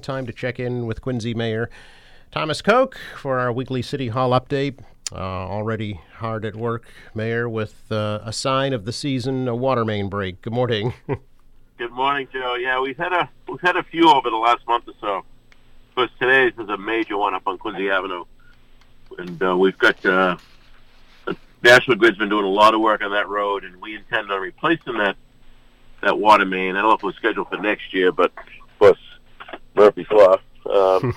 Time to check in with Quincy Mayor Thomas Koch for our weekly City Hall update. Uh, already hard at work, Mayor, with uh, a sign of the season, a water main break. Good morning. Good morning, Joe. Yeah, we've had a we've had a few over the last month or so. Course, today's is a major one up on Quincy Avenue, and uh, we've got uh, National Grid's been doing a lot of work on that road, and we intend on replacing that that water main. I don't know if it was scheduled for next year, but course Murphy's Law. Um,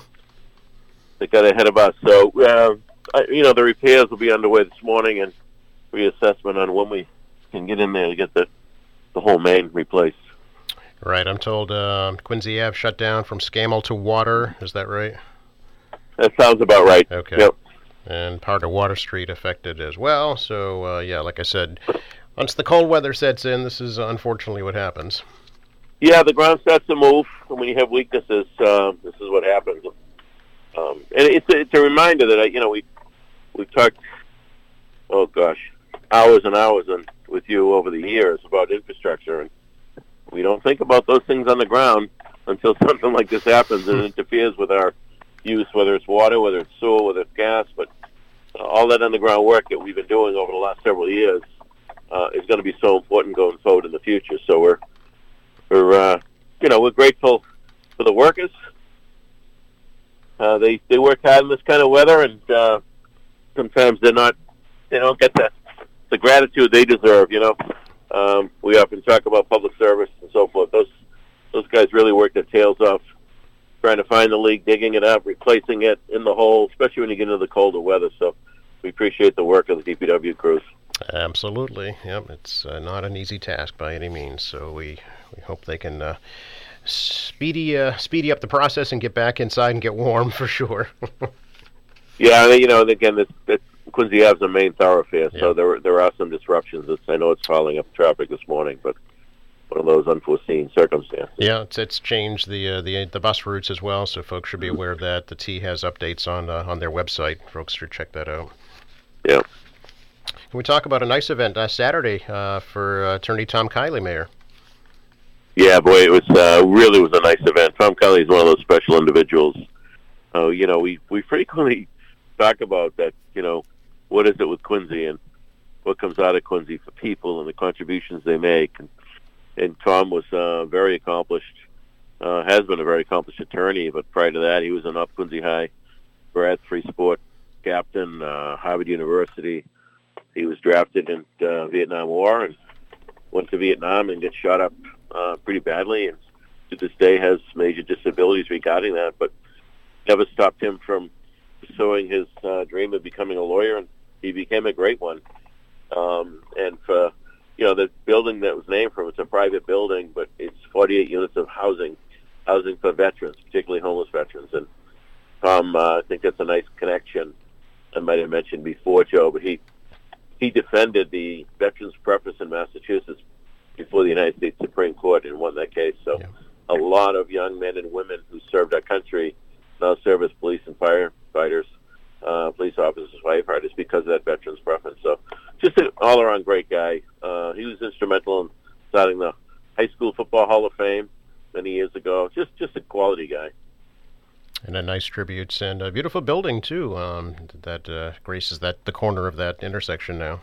they got ahead of us. So, uh, I, you know, the repairs will be underway this morning and reassessment on when we can get in there to get the, the whole main replaced. Right. I'm told uh, Quincy Ave shut down from Scammell to Water. Is that right? That sounds about right. Okay. Yep. And part of Water Street affected as well. So, uh, yeah, like I said, once the cold weather sets in, this is unfortunately what happens. Yeah, the ground starts to move, and when you have weaknesses, uh, this is what happens. Um, and it's a, it's a reminder that I, you know we we've talked, oh gosh, hours and hours and with you over the years about infrastructure, and we don't think about those things on the ground until something like this happens and interferes with our use, whether it's water, whether it's sewer, whether it's gas, but uh, all that underground work that we've been doing over the last several years uh, is going to be so important going forward in the future. So we're we're uh, you know we're grateful for the workers. Uh, they they work hard in this kind of weather, and uh, sometimes they're not they don't get the the gratitude they deserve. You know, um, we often talk about public service and so forth. Those those guys really work their tails off trying to find the leak, digging it up, replacing it in the hole, especially when you get into the colder weather. So we appreciate the work of the DPW crews. Absolutely. Yep. It's uh, not an easy task by any means. So we, we hope they can uh, speedy uh, speedy up the process and get back inside and get warm for sure. yeah, you know, again, it's, it's Quincy Ave's a main thoroughfare, so Yeah. there there are some disruptions. It's, I know it's piling up traffic this morning, but one of those unforeseen circumstances. yeah, it's it's changed the uh, the the bus routes as well, so folks should be aware of that. The T has updates on uh, on their website. Folks should check that out. Yeah. Can we talk about a nice event uh, Saturday uh, for uh, Attorney Tom Kiley, Mayor? Yeah, boy, it was uh, really was a nice event. Tom Kiley is one of those special individuals. Oh, you know, we we frequently talk about that. You know, what is it with Quincy and what comes out of Quincy for people and the contributions they make. And, and Tom was uh, very accomplished. Uh, has been a very accomplished attorney, but prior to that, he was an up Quincy High grad, free sport captain, uh, Harvard University. He was drafted in uh, Vietnam War and went to Vietnam and got shot up uh, pretty badly, and to this day has major disabilities regarding that, but never stopped him from pursuing his uh, dream of becoming a lawyer, and he became a great one. Um, and for you know the building that was named for it's a private building, but it's 48 units of housing, housing for veterans, particularly homeless veterans. And Tom, uh, I think that's a nice connection. I might have mentioned before, Joe, but he he defended the veterans preference in Massachusetts before the United States Supreme Court and won that case. So Yeah. a lot of young men and women who served our country now serve as police and firefighters, uh, police officers, firefighters because of that veterans preference. So just an all-around great guy. Uh, he was instrumental in starting the High School Football Hall of Fame many years ago. Just just a quality guy. And a nice tribute and a beautiful building too. Um, that uh, graces that the corner of that intersection now.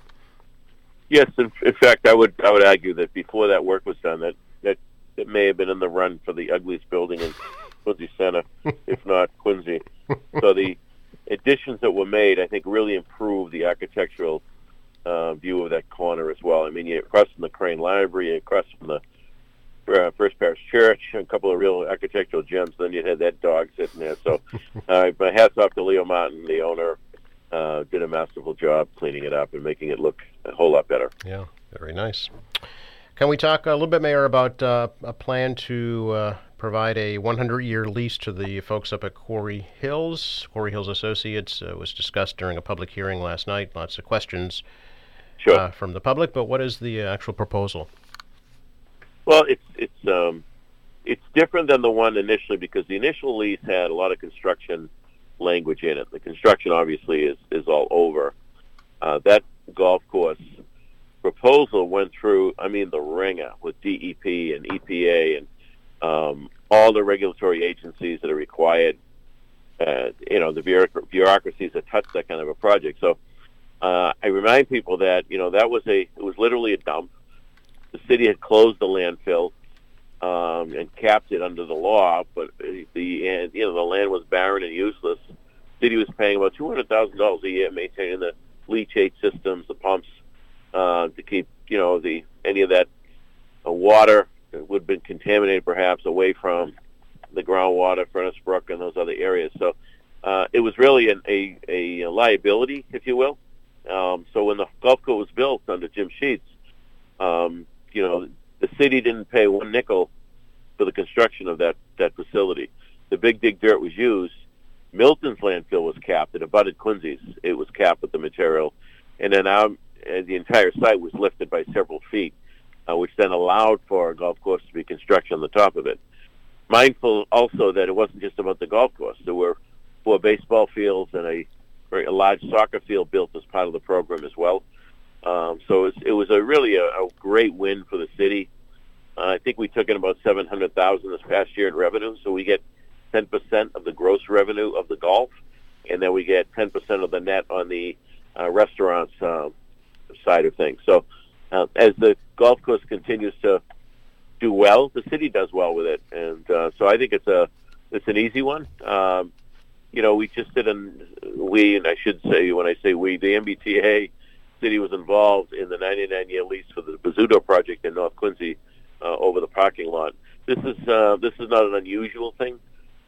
Yes, in, in fact, I would I would argue that before that work was done, that that it may have been in the run for the ugliest building in Quincy Center, if not Quincy. So the additions that were made, I think, really improved the architectural uh, view of that corner as well. I mean, you're across from the Crane Library, across from the uh, First Parish Church, a couple of real architectural gems. Then you had that dog sitting there. So uh, my hats off to Leo Martin, the owner. Uh, did a masterful job cleaning it up and making it look a whole lot better. Yeah, very nice. Can we talk a little bit, Mayor, about uh, a plan to uh, provide a 100-year lease to the folks up at Quarry Hills? Quarry Hills Associates uh, was discussed during a public hearing last night. Lots of questions Sure. uh, from the public, but what is the uh, actual proposal? Well, it's it's um, it's different than the one initially because the initial lease had a lot of construction language in it. The construction obviously is is all over. Uh, that golf course proposal went through. I mean, the ringer with DEP and EPA and um, all the regulatory agencies that are required, uh, you know, the bureaucracies that touch that kind of a project. So uh, I remind people that you know that was a it was literally a dump. The city had closed the landfill um, and capped it under the law, but the and, you know the land was barren and useless. City was paying about two hundred thousand dollars a year maintaining the leachate systems, the pumps uh, to keep you know the any of that uh, water that would have been contaminated perhaps away from the groundwater, Furnace Brook, and those other areas. So uh, it was really an, a, a liability, if you will. Um, so when the golf course was built under Jim Sheets, um, you know, the city didn't pay one nickel for the construction of that, that facility. The Big Dig dirt was used. Milton's landfill was capped. It abutted Quincy's. It was capped with the material. And then our, uh, the entire site was lifted by several feet, uh, which then allowed for a golf course to be constructed on the top of it. Mindful also that it wasn't just about the golf course. There were four baseball fields and a a large soccer field built as part of the program as well. Um, so it was, it was a really a, a great win for the city. Uh, I think we took in about seven hundred thousand this past year in revenue. So we get ten percent of the gross revenue of the golf, and then we get ten percent of the net on the uh, restaurants uh, side of things. So uh, as the golf course continues to do well, the city does well with it, and uh, so I think it's a it's an easy one. Um, you know, we just did an we, and I should say when I say we, the MBTA city was involved in the 99-year lease for the Bozzuto project in North Quincy uh, over the parking lot. This is uh, this is not an unusual thing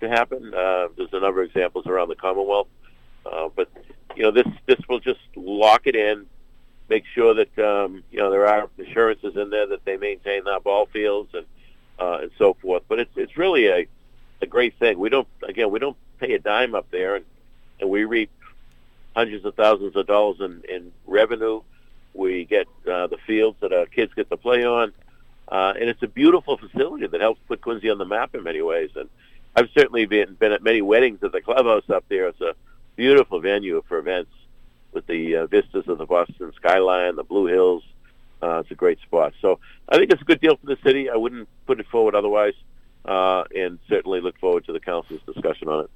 to happen. Uh, there's a number of examples around the Commonwealth, uh, but you know this this will just lock it in, make sure that um, you know there are assurances in there that they maintain our ball fields and uh, and so forth. But it's it's really a a great thing. We don't again we don't pay a dime up there, and, and we reap hundreds of thousands of dollars in, in revenue. We get uh, the fields that our kids get to play on, uh, and it's a beautiful facility that helps put Quincy on the map in many ways. And I've certainly been been at many weddings at the clubhouse up there. It's a beautiful venue for events with the uh, vistas of the Boston skyline, the Blue Hills. Uh, it's a great spot. So I think it's a good deal for the city. I wouldn't put it forward otherwise, uh, and certainly look forward to the council's discussion on it.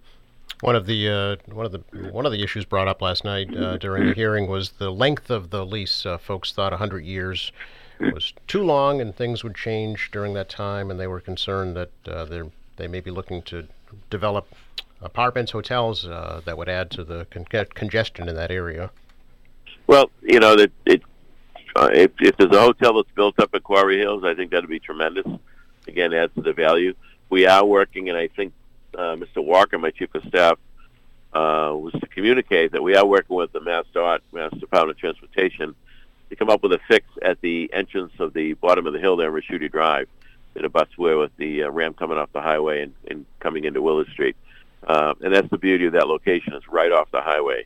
One of the uh, one of the one of the issues brought up last night uh, during the hearing was the length of the lease. Uh, folks thought 100 years was too long, and things would change during that time, and they were concerned that uh, they they may be looking to develop apartments, hotels uh, that would add to the con- congestion in that area. Well, you know that it, uh, if, if there's a hotel that's built up at Quarry Hills, I think that'd be tremendous. Again, adds to the value. We are working, and I think uh, Mr. Walker, my chief of staff, uh, was to communicate that we are working with the Mass DOT, Mass Department of Transportation, to come up with a fix at the entrance of the bottom of the hill there, Ricciuti Drive, that abuts where with the uh, ramp coming off the highway and, and coming into Willard Street. Uh, and that's the beauty of that location; it's right off the highway.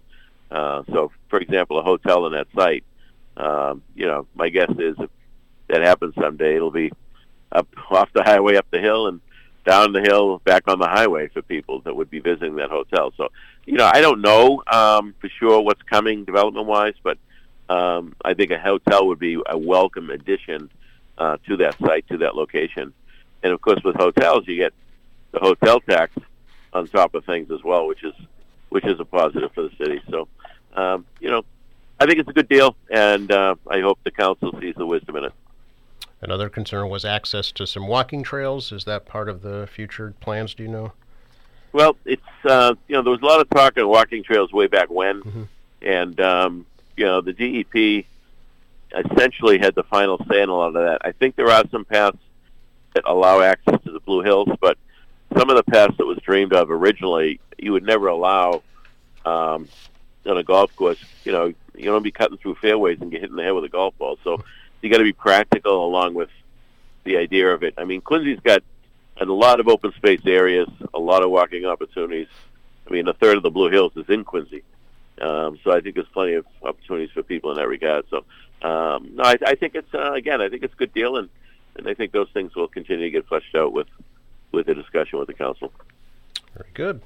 Uh, so, for example, a hotel in that site, um, you know, my guess is if that happens someday, it'll be up off the highway up the hill and down the hill back on the highway for people that would be visiting that hotel. So, you know, I don't know um, for sure what's coming development wise, but um, I think a hotel would be a welcome addition uh, to that site, to that location. And of course, with hotels, you get the hotel tax on top of things as well, which is which is a positive for the city. So, um, you know, I think it's a good deal, and uh, I hope the council sees the wisdom in it. Another concern was access to some walking trails. Is that part of the future plans? Do you know? Well, it's uh, you know there was a lot of talk on walking trails way back when, mm-hmm. and um, you know the DEP essentially had the final say in a lot of that. I think there are some paths that allow access to the Blue Hills, but some of the paths that was dreamed of originally, you would never allow um, on a golf course. You know, you don't be cutting through fairways and get hit in the head with a golf ball. So you got to be practical along with the idea of it. I mean, Quincy's got a lot of open space areas, a lot of walking opportunities. I mean, a third of the Blue Hills is in Quincy, um, so I think there's plenty of opportunities for people in that regard. So, um, no, I, I think it's uh, again, I think it's a good deal, and and I think those things will continue to get fleshed out with with the discussion with the council. Very good.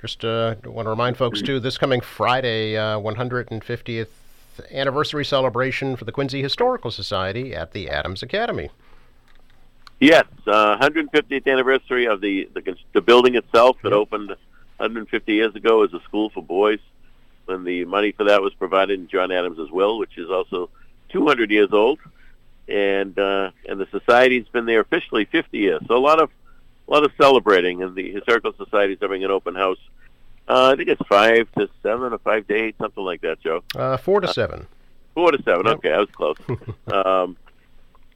Just uh, want to remind folks too, this coming Friday, uh, 150th anniversary celebration for the Quincy Historical Society at the Adams Academy. Yes, uh, 150th anniversary of the the, the building itself that opened 150 years ago as a school for boys. When the money for that was provided in John Adams' will, which is also 200 years old, and uh, and the society's been there officially 50 years. So a lot of a lot of celebrating, and the historical society's having an open house. Uh, I think it's five to seven or five to eight, something like that, Joe. Uh, four to seven. Four to seven. Yep. Okay, I was close. um,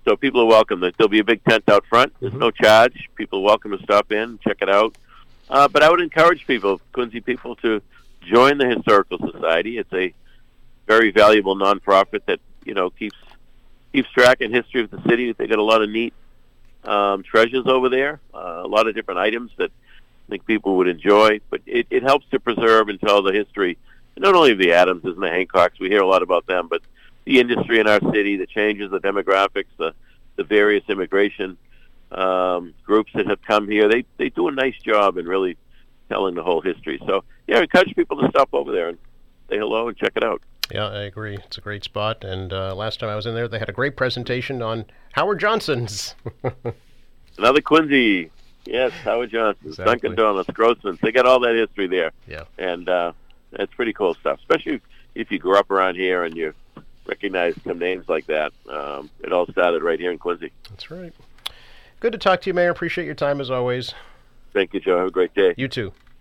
so people are welcome. There'll be a big tent out front. There's Mhm. no charge. People are welcome to stop in, check it out. Uh, but I would encourage people, Quincy people, to join the Historical Society. It's a very valuable nonprofit that you know keeps keeps track and history of the city. They got a lot of neat um, treasures over there. Uh, a lot of different items that I think people would enjoy. But it, it helps to preserve and tell the history, not only of the Adamses and the Hancocks. We hear a lot about them, but the industry in our city, the changes, the demographics, the the various immigration um, groups that have come here. They they do a nice job in really telling the whole history. So yeah, I encourage people to stop over there and say hello and check it out. Yeah, I agree. It's a great spot. And uh, last time I was in there, they had a great presentation on Howard Johnson's. Another Quincy. Yes, Howard Johnson, Exactly. Dunkin' Donuts, Grossman's. They got all that history there. Yeah. And uh, it's pretty cool stuff, especially if, if you grew up around here and you recognize some names like that. Um, it all started right here in Quincy. That's right. Good to talk to you, Mayor. Appreciate your time as always. Thank you, Joe. Have a great day. You too.